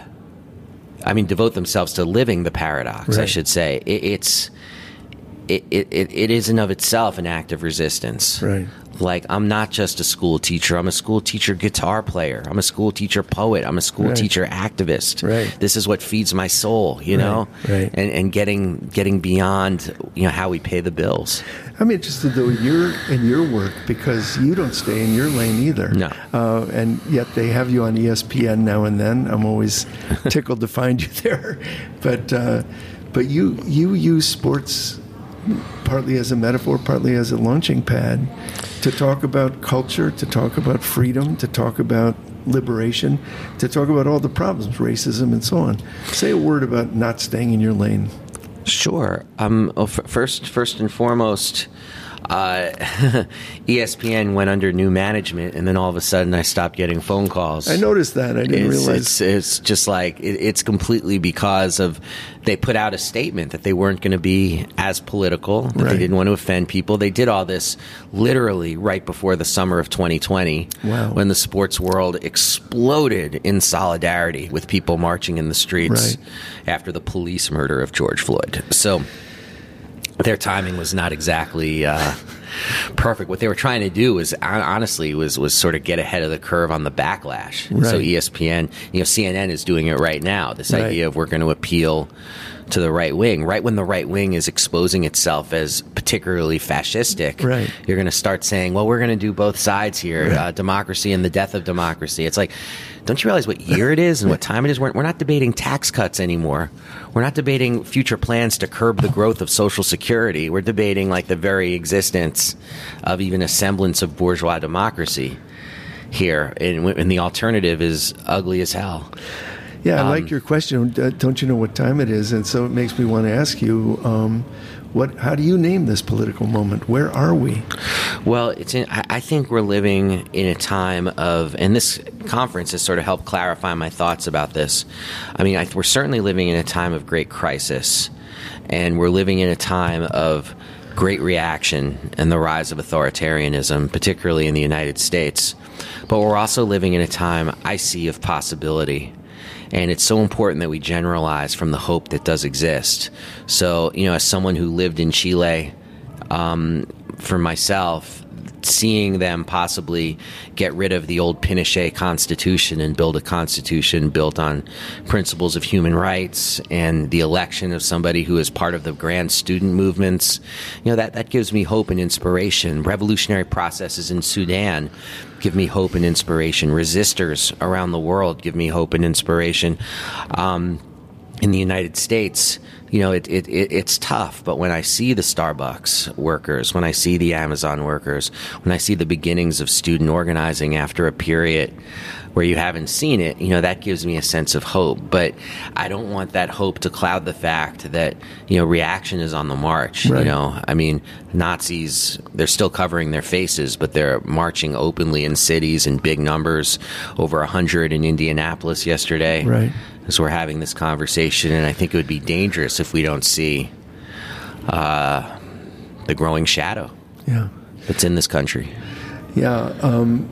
I mean, devote themselves to living the paradox, I should say, it, it's. It, it, it, it is in of itself an act of resistance. Right. Like, I'm not just a school teacher. I'm a school teacher guitar player. I'm a school teacher poet. I'm a school Right. teacher activist. Right. This is what feeds my soul, you know? right. And, and getting, getting beyond, you know, how we pay the bills. I'm interested though in your in your work because you don't stay in your lane either. No. uh, and yet they have you on ESPN now and then. I'm always tickled to find you there, but uh, but you you use sports partly as a metaphor, partly as a launching pad to talk about culture, to talk about freedom, to talk about liberation, to talk about all the problems, racism, and so on. Say a word about not staying in your lane. Sure. Um, well, f- first, first and foremost, uh, ESPN went under new management, and then all of a sudden, I stopped getting phone calls. I noticed that. I didn't It's, realize. it's, it's just like it, it's completely because of they put out a statement that they weren't going to be as political, that Right. they didn't want to offend people. They did all this literally right before the summer of 2020, Wow. when the sports world exploded in solidarity with people marching in the streets Right. after the police murder of George Floyd. So their timing was not exactly uh, perfect. What they were trying to do was honestly was was sort of get ahead of the curve on the backlash. So E ESPN, you know, CNN is doing it right now. This Right. idea of we're going to appeal to the right wing, right when the right wing is exposing itself as particularly fascistic. Right. You're going to start saying, "Well, we're going to do both sides here: Right. uh, democracy and the death of democracy." It's like, don't you realize what year it is and what time it is? We're, we're not debating tax cuts anymore. We're not debating future plans to curb the growth of Social Security. We're debating like the very existence of even a semblance of bourgeois democracy here, and, and the alternative is ugly as hell. Yeah, I Um, like your question. Uh, Don't you know what time it is? And so it makes me want to ask you, um, What? How do you name this political moment? Where are we? Well, it's in, I I think we're living in a time of, and this conference has sort of helped clarify my thoughts about this. I mean, I, we're certainly living in a time of great crisis, and we're living in a time of great reaction and the rise of authoritarianism, particularly in the United States. But we're also living in a time I see of possibility. And it's so important that we generalize from the hope that does exist. So, you know, as someone who lived in Chile, um, for myself, seeing them possibly get rid of the old Pinochet constitution and build a constitution built on principles of human rights and the election of somebody who is part of the grand student movements, you know, that, that gives me hope and inspiration. Revolutionary processes in Sudan give me hope and inspiration. Resistors around the world give me hope and inspiration. Um, in the United States, you know, it, it, it, it's tough. But when I see the Starbucks workers, when I see the Amazon workers, when I see the beginnings of student organizing after a period where you haven't seen it, you know, that gives me a sense of hope. But I don't want that hope to cloud the fact that, you know, reaction is on the march. Right. You know, I mean, Nazis, they're still covering their faces, but they're marching openly in cities in big numbers, over 100 in Indianapolis yesterday Right. as we're having this conversation, and I think it would be dangerous if we don't see uh, the growing shadow Yeah. that's in this country. Yeah. Um,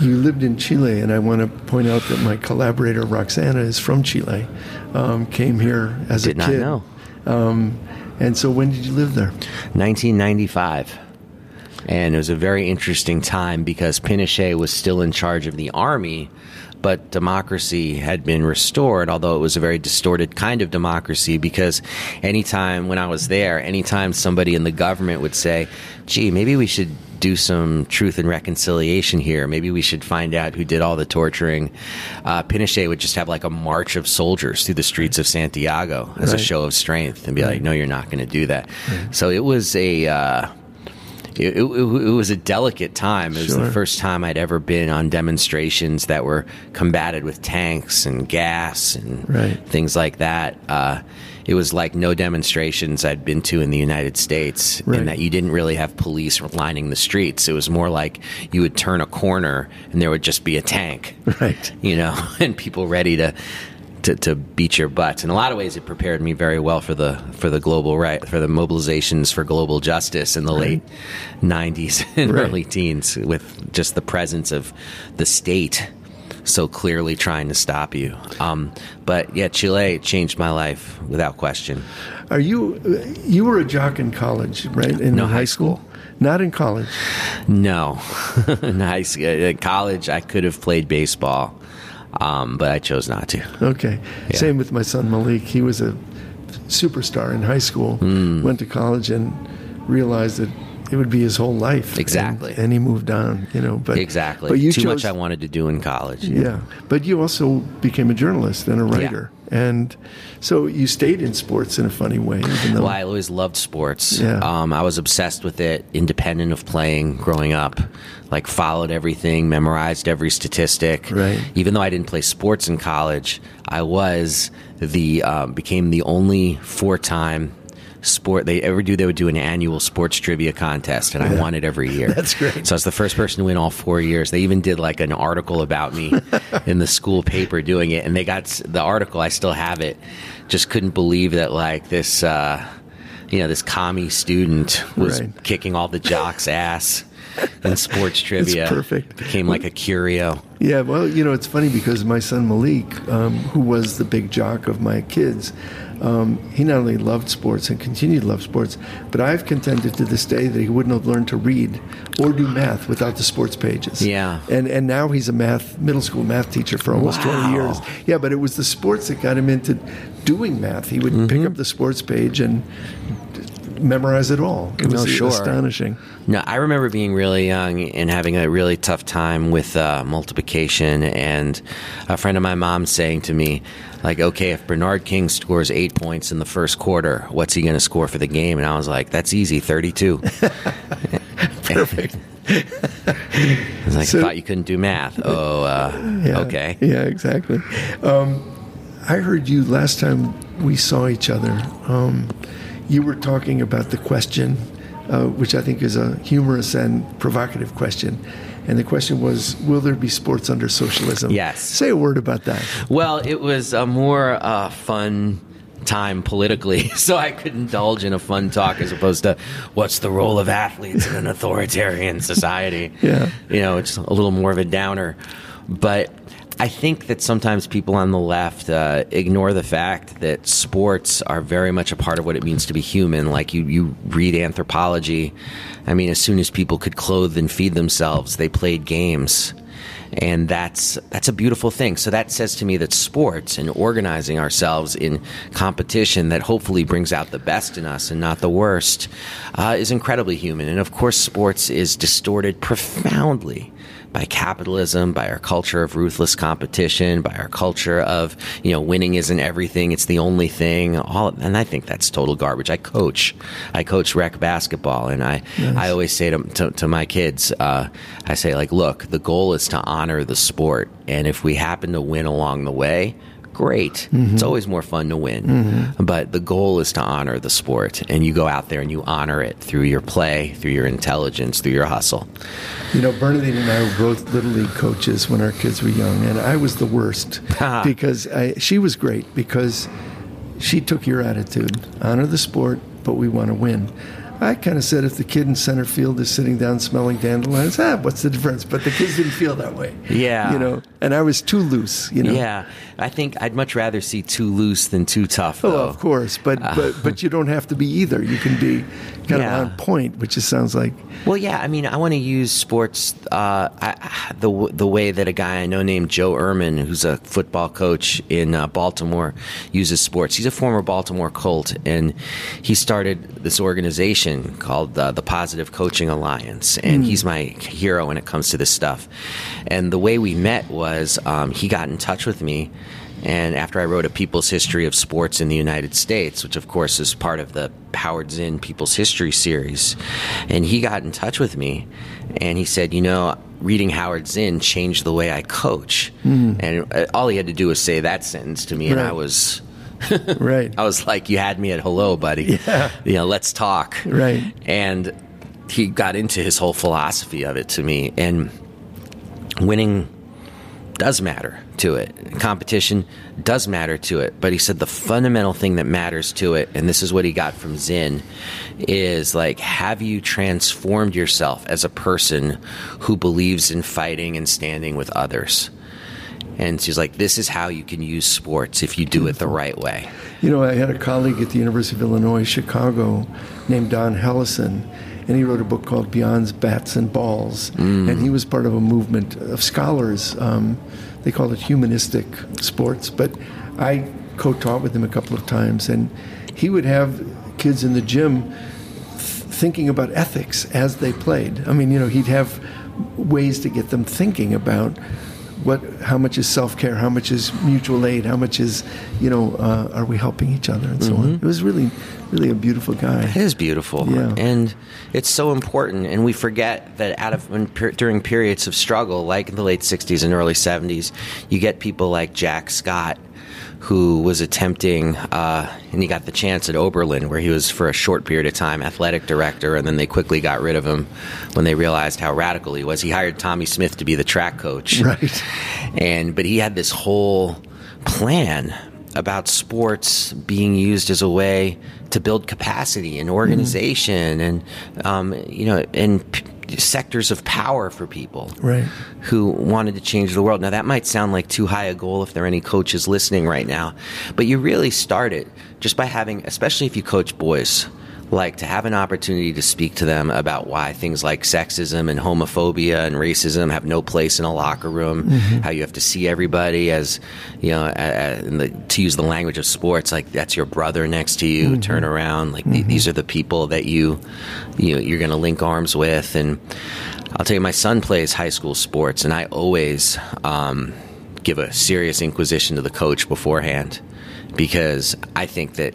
you lived in Chile, and I want to point out that my collaborator Roxana is from Chile. Um, came here as Did a not know. Um, and so, when did you live there? 1995. And it was a very interesting time because Pinochet was still in charge of the army, but democracy had been restored, although it was a very distorted kind of democracy. Because anytime when I was there, anytime somebody in the government would say, gee, maybe we should do some truth and reconciliation here, maybe we should find out who did all the torturing, uh, Pinochet would just have like a march of soldiers through the streets of Santiago as a show of strength and be like, no, you're not going to do that. So it was a. Uh, it, it, it was a delicate time. It was Sure. the first time I'd ever been on demonstrations that were combated with tanks and gas and Right. things like that. Uh, it was like no demonstrations I'd been to in the United States, Right. in that you didn't really have police lining the streets. It was more like you would turn a corner and there would just be a tank Right. you know, and people ready to, to to beat your butts. In a lot of ways, it prepared me very well for the for the global right for the mobilizations for global justice in the late '90s and Right. early teens, with just the presence of the state so clearly trying to stop you. Um, but yeah, Chile changed my life without question. Are you? You were a jock in college, right? In No, high school. Not in college. No, in high school, in college, I could have played baseball, um, but I chose not to. Okay. Yeah. Same with my son Malik. He was a superstar in high school. Hmm. Went to college and realized that it would be his whole life. Exactly. And, and he moved on. You know. But Exactly. But you Too chose, much I wanted to do in college. Yeah. But you also became a journalist and a writer. And so you stayed in sports in a funny way, even though. Well, I always loved sports. Yeah. Um, I was obsessed with it, independent of playing growing up. Like, followed everything, memorized every statistic. Right. Even though I didn't play sports in college, I was the, um, became the only four time sport they ever do. They would do an annual sports trivia contest, and I won it every year. That's great. So I was the first person to win all four years. They even did like an article about me in the school paper doing it, and they got the article. I still have it. Just couldn't believe that like this, uh, you know, this commie student was Right. kicking all the jocks' ass in sports trivia. It's perfect. Became like a curio. Yeah, well, you know, it's funny because my son Malik, um, who was the big jock of my kids, um, he not only loved sports and continued to love sports, but I've contended to this day that he wouldn't have learned to read or do math without the sports pages. Yeah. And and now he's a math middle school math teacher for almost Wow. 20 years. Yeah, but it was the sports that got him into doing math. He would Mm-hmm. pick up the sports page and memorize it all. It was sure. astonishing. No, I remember being really young and having a really tough time with uh, multiplication, and a friend of my mom saying to me, like, okay, if Bernard King scores eight points in the first quarter, what's he going to score for the game? And I was like, that's easy, 32. Perfect. I was like, So- I thought you couldn't do math. Oh, uh, Yeah. okay. Yeah, exactly. Um, I heard you last time we saw each other. Um, you were talking about the question, uh, which I think is a humorous and provocative question. And the question was, will there be sports under socialism? Yes. Say a word about that. Well, it was a more uh, fun time politically, so I could indulge in a fun talk as opposed to what's the role of athletes in an authoritarian society. Yeah. You know, it's a little more of a downer. But I think that sometimes people on the left uh, ignore the fact that sports are very much a part of what it means to be human. Like you, you read anthropology. I mean, as soon as people could clothe and feed themselves, they played games. And that's that's a beautiful thing. So that says to me that sports and organizing ourselves in competition that hopefully brings out the best in us and not the worst uh, is incredibly human. And of course, sports is distorted profoundly by capitalism, by our culture of ruthless competition, by our culture of you know winning isn't everything; it's the only thing. All and I think that's total garbage. I coach, I coach rec basketball, and I I always say to to, to my kids, uh, I say like, look, the goal is to honor the sport, and if we happen to win along the way. Great. Mm-hmm. It's always more fun to win. Mm-hmm. But the goal is to honor the sport, and you go out there and you honor it through your play, through your intelligence, through your hustle. You know, Bernardine and I were both little league coaches when our kids were young, and I was the worst uh-huh. because I, she was great because she took your attitude, honor the sport, but we want to win. I kind of said if the kid in center field is sitting down smelling dandelions, ah, what's the difference? But the kids didn't feel that way. Yeah. you know, and I was too loose. You know, Yeah, I think I'd much rather see too loose than too tough. Oh, of course, but but but you don't have to be either. You can be kind Yeah. of on point, which just sounds like Well, yeah, I mean, I want to use sports uh, I, the the way that a guy I know named Joe Ehrmann, who's a football coach in uh, Baltimore, uses sports. He's a former Baltimore Colt, and he started this organization called uh, the Positive Coaching Alliance, and he's my hero when it comes to this stuff. And the way we met was um, he got in touch with me. And after I wrote a People's History of Sports in the United States, which of course is part of the Howard Zinn People's History series, and he got in touch with me and he said, You know, reading Howard Zinn changed the way I coach. And uh, all he had to do was say that sentence to me, and I was. right. I was like, "You had me at hello, buddy. Yeah. You know, let's talk." Right. And he got into his whole philosophy of it to me, and winning does matter to it. Competition does matter to it. But he said the fundamental thing that matters to it, and this is what he got from Zinn, is like, have you transformed yourself as a person who believes in fighting and standing with others? And she's like, this is how you can use sports if you do it the right way. You know, I had a colleague at the University of Illinois, Chicago, named Don Hellison, and he wrote a book called Beyond Bats and Balls. And he was part of a movement of scholars. Um, they called it humanistic sports. But I co taught with him a couple of times, and he would have kids in the gym th- thinking about ethics as they played. I mean, you know, he'd have ways to get them thinking about what how much is self-care? How much is mutual aid? How much is you know uh, are we helping each other and so on? It was really really a beautiful guy. It is beautiful, Yeah. and it's so important. And we forget that out of when, per, during periods of struggle, like in the late '60s and early '70s, you get people like Jack Scott, who was attempting, uh, and he got the chance at Oberlin, where he was for a short period of time athletic director, and then they quickly got rid of him when they realized how radical he was. He hired Tommie Smith to be the track coach, Right. and but he had this whole plan about sports being used as a way to build capacity and organization and um, you know and sectors of power for people Right. who wanted to change the world now that might sound like too high a goal if there are any coaches listening right now but you really start it just by having especially if you coach boys like to have an opportunity to speak to them about why things like sexism and homophobia and racism have no place in a locker room. Mm-hmm. How you have to see everybody as, you know, a, a, in the, to use the language of sports, like that's your brother next to you. Mm-hmm. Turn around, like th- mm-hmm. these are the people that you, you you're going to link arms with. And I'll tell you, my son plays high school sports, and I always um, give a serious inquisition to the coach beforehand because I think that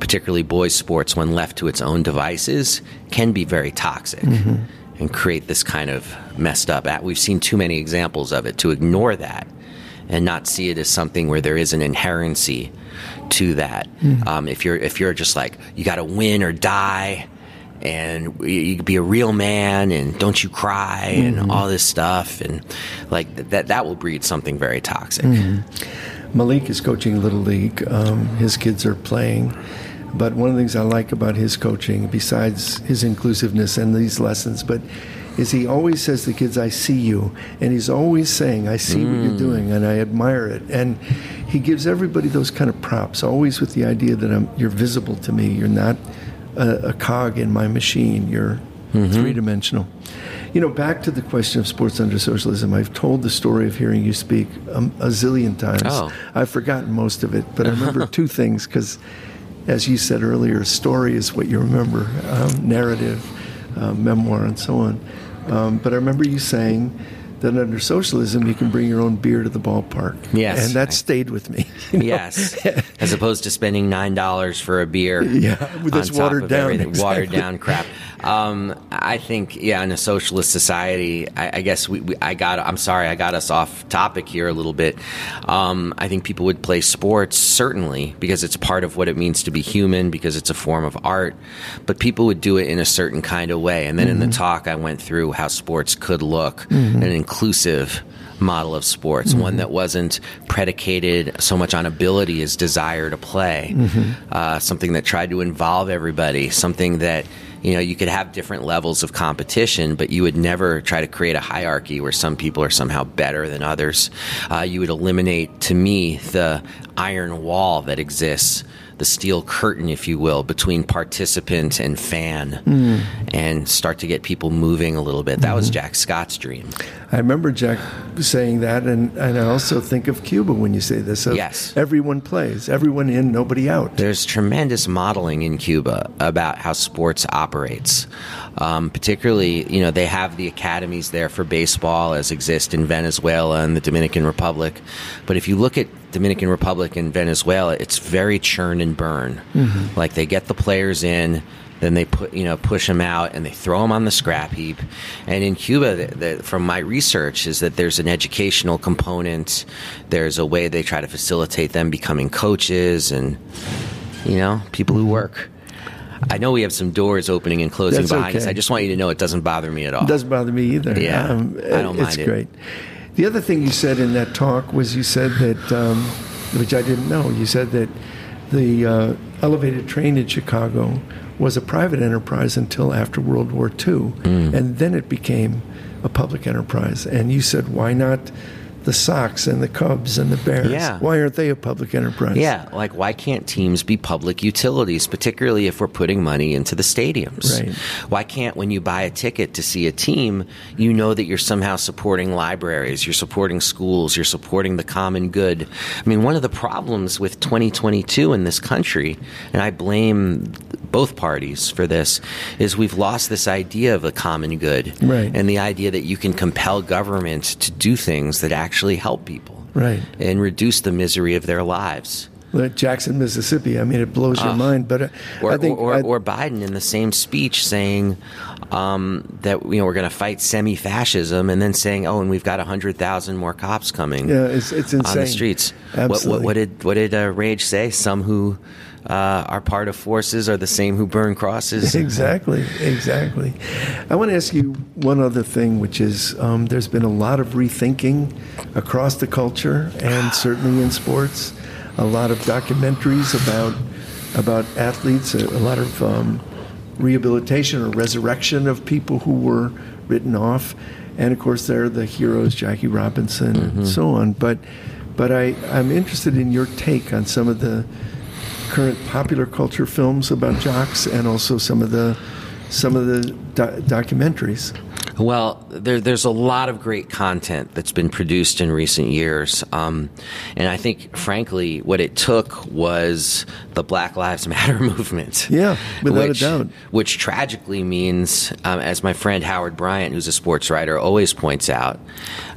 particularly boys sports when left to its own devices can be very toxic and create this kind of messed up at we've seen too many examples of it to ignore that and not see it as something where there is an inherency to that. Um, if you're if you're just like you got to win or die, and you, be a real man, and don't you cry, and all this stuff, and like th- that that will breed something very toxic. Malik is coaching Little League. Um, his kids are playing. But one of the things I like about his coaching, besides his inclusiveness and these lessons, but is he always says to the kids, I see you. And he's always saying, I see what you're doing and I admire it. And he gives everybody those kind of props, always with the idea that I'm, you're visible to me. You're not a, a cog in my machine. You're three dimensional. You know, back to the question of sports under socialism, I've told the story of hearing you speak um, a zillion times. Oh. I've forgotten most of it, but I remember two things because, as you said earlier, story is what you remember, um, narrative, uh, memoir, and so on. Um, but I remember you saying that under socialism, you can bring your own beer to the ballpark. Yes. And that stayed with me. you know? Yes, as opposed to spending nine dollars for a beer. Yeah, with this watered down, everything. watered down crap. Um, I think, yeah, in a socialist society, I, I guess we, we, I got. I'm sorry, I got us off topic here a little bit. Um, I think people would play sports certainly because it's part of what it means to be human, because it's a form of art. But people would do it in a certain kind of way. And then in the talk, I went through how sports could look, an inclusive model of sports, one that wasn't predicated so much on ability as desire to play, uh, something that tried to involve everybody, something that you know you could have different levels of competition, but you would never try to create a hierarchy where some people are somehow better than others. Uh, you would eliminate, to me, the iron wall that exists. The steel curtain, if you will, between participant and fan, hmm. and start to get people moving a little bit. That was mm-hmm. Jack Scott's dream. I remember Jack saying that, and, and I also think of Cuba when you say this. Yes. Everyone plays, everyone in, nobody out. There's tremendous modeling in Cuba about how sports operates. Um, particularly, you know, they have the academies there for baseball as exist in Venezuela and the Dominican Republic. But if you look at Dominican Republic and Venezuela, it's very churn and burn. Like they get the players in, then they put you know push them out and they throw them on the scrap heap. And in Cuba, the, the, from my research, is that there's an educational component. There's a way they try to facilitate them becoming coaches and you know people who work. I know we have some doors opening and closing That's behind us. I just want you to know it doesn't bother me at all. It doesn't bother me either. Um, Yeah, I don't it's mind it. great. The other thing you said in that talk was you said that, um, which I didn't know, you said that the uh, elevated train in Chicago was a private enterprise until after World War II, Hmm. and then it became a public enterprise. And you said, why not the Sox and the Cubs and the Bears? Yeah. Why aren't they a public enterprise? Yeah, like why can't teams be public utilities, particularly if we're putting money into the stadiums? Right. Why can't, when you buy a ticket to see a team, you know that you're somehow supporting libraries, you're supporting schools, you're supporting the common good? I mean, one of the problems with 2022 in this country, and I blame both parties for this, is we've lost this idea of the common good Right. and the idea that you can compel government to do things that actually help people Right. and reduce the misery of their lives. Jackson, Mississippi. I mean, it blows your mind, but uh, Or, I think or, I- or Biden in the same speech saying um, that you know we're going to fight semi-fascism, and then saying, "Oh, and we've got hundred thousand more cops coming Yeah, it's- it's on the insane. streets." What, what, Absolutely. what did what did uh, Rage say? Some who uh, are part of forces are the same who burn crosses. Exactly, exactly. I want to ask you one other thing, which is um, there's been a lot of rethinking across the culture and certainly in sports. A lot of documentaries about about athletes, a, a lot of um, rehabilitation or resurrection of people who were written off, and of course there are the heroes, Jackie Robinson, and so on. But but I, I'm interested in your take on some of the current popular culture films about jocks and also some of the some of the do- documentaries. Well, there, there's a lot of great content that's been produced in recent years. Um, and I think, frankly, what it took was the Black Lives Matter movement. Yeah, without a which, doubt. Which tragically means, um, as my friend Howard Bryant, who's a sports writer, always points out,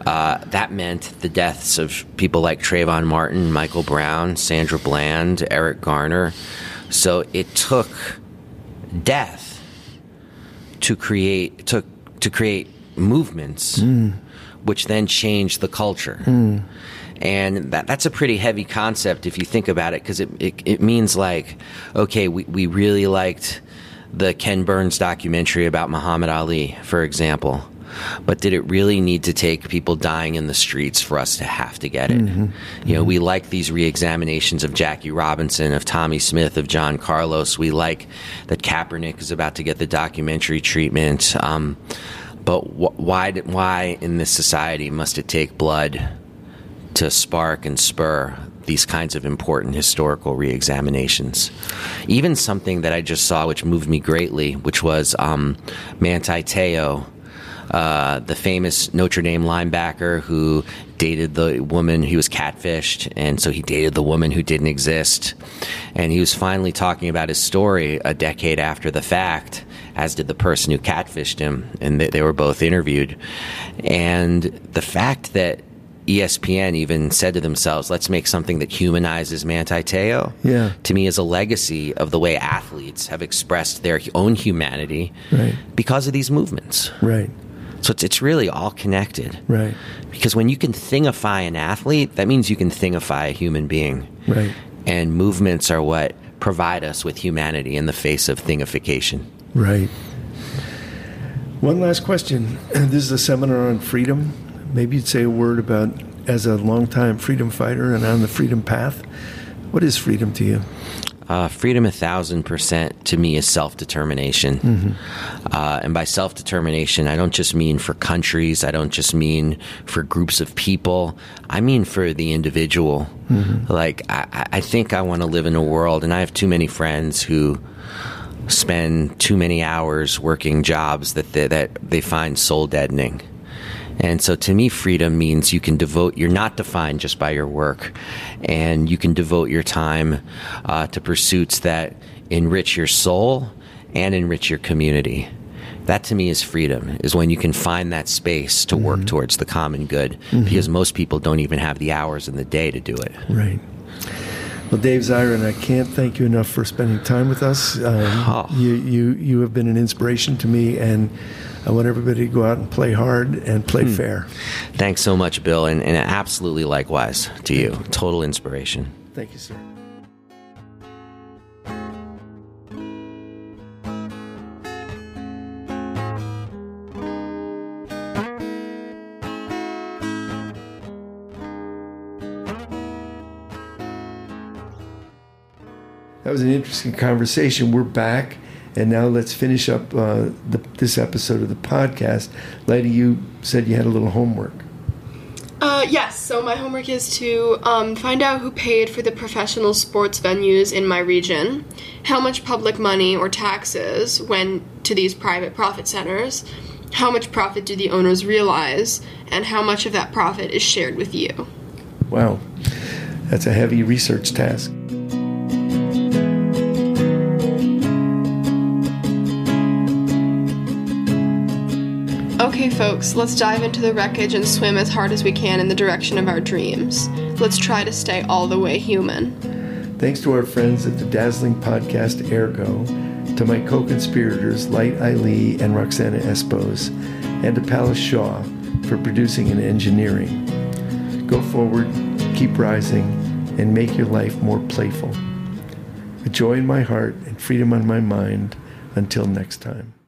uh, that meant the deaths of people like Trayvon Martin, Michael Brown, Sandra Bland, Eric Garner. So it took death to create to to create movements which then change the culture And that, that's a pretty heavy concept if you think about it, because it, it, it means like, okay, we, we really liked the Ken Burns documentary about Muhammad Ali, for example. But did it really need to take people dying in the streets for us to have to get it? You know, we like these re-examinations of Jackie Robinson, of Tommie Smith, of John Carlos. We like that Kaepernick is about to get the documentary treatment. Um, but wh- why? Why in this society must it take blood to spark and spur these kinds of important historical re-examinations. Even something that I just saw, which moved me greatly, which was um, Manti Te'o, uh, the famous Notre Dame linebacker who dated the woman he was catfished, and so he dated the woman who didn't exist. And he was finally talking about his story a decade after the fact, as did the person who catfished him, and they, they were both interviewed. And the fact that ESPN even said to themselves, let's make something that humanizes Manti Te'o. Yeah. To me, is a legacy of the way athletes have expressed their own humanity Right. because of these movements. Right. So it's, it's really all connected. Right. Because when you can thingify an athlete, that means you can thingify a human being. Right. And movements are what provide us with humanity in the face of thingification. Right. One last question. This is a seminar on freedom. Maybe you'd say a word about, as a longtime freedom fighter and on the freedom path, what is freedom to you? Uh, freedom, a thousand percent, to me is self determination. Uh, and by self determination, I don't just mean for countries, I don't just mean for groups of people, I mean for the individual. Like, I, I- I think I want to live in a world, and I have too many friends who spend too many hours working jobs that they, that they find soul deadening. And so to me, freedom means you can devote, you're not defined just by your work, and you can devote your time uh, to pursuits that enrich your soul and enrich your community. That to me is freedom, is when you can find that space to work towards the common good, because most people don't even have the hours in the day to do it. Right. Well, Dave Zirin, I can't thank you enough for spending time with us. Um, Oh. you, you, you have been an inspiration to me, and I want everybody to go out and play hard and play hmm. fair. Thanks so much, Bill, and, and absolutely likewise to you. Total inspiration. Thank you, sir. That was an interesting conversation. We're back, and now let's finish up uh, the, this episode of the podcast. Lady, you said you had a little homework. Uh, yes, so my homework is to um, find out who paid for the professional sports venues in my region, how much public money or taxes went to these private profit centers, how much profit do the owners realize, and how much of that profit is shared with you. Wow, that's a heavy research task. Folks, let's dive into the wreckage and swim as hard as we can in the direction of our dreams. Let's try to stay all the way human. Thanks to our friends at the dazzling podcast Ergo, to my co conspirators Light Eileen and Roxana Espos, and to Palace Shaw for producing and engineering. Go forward, keep rising, and make your life more playful. With joy in my heart and freedom on my mind, until next time.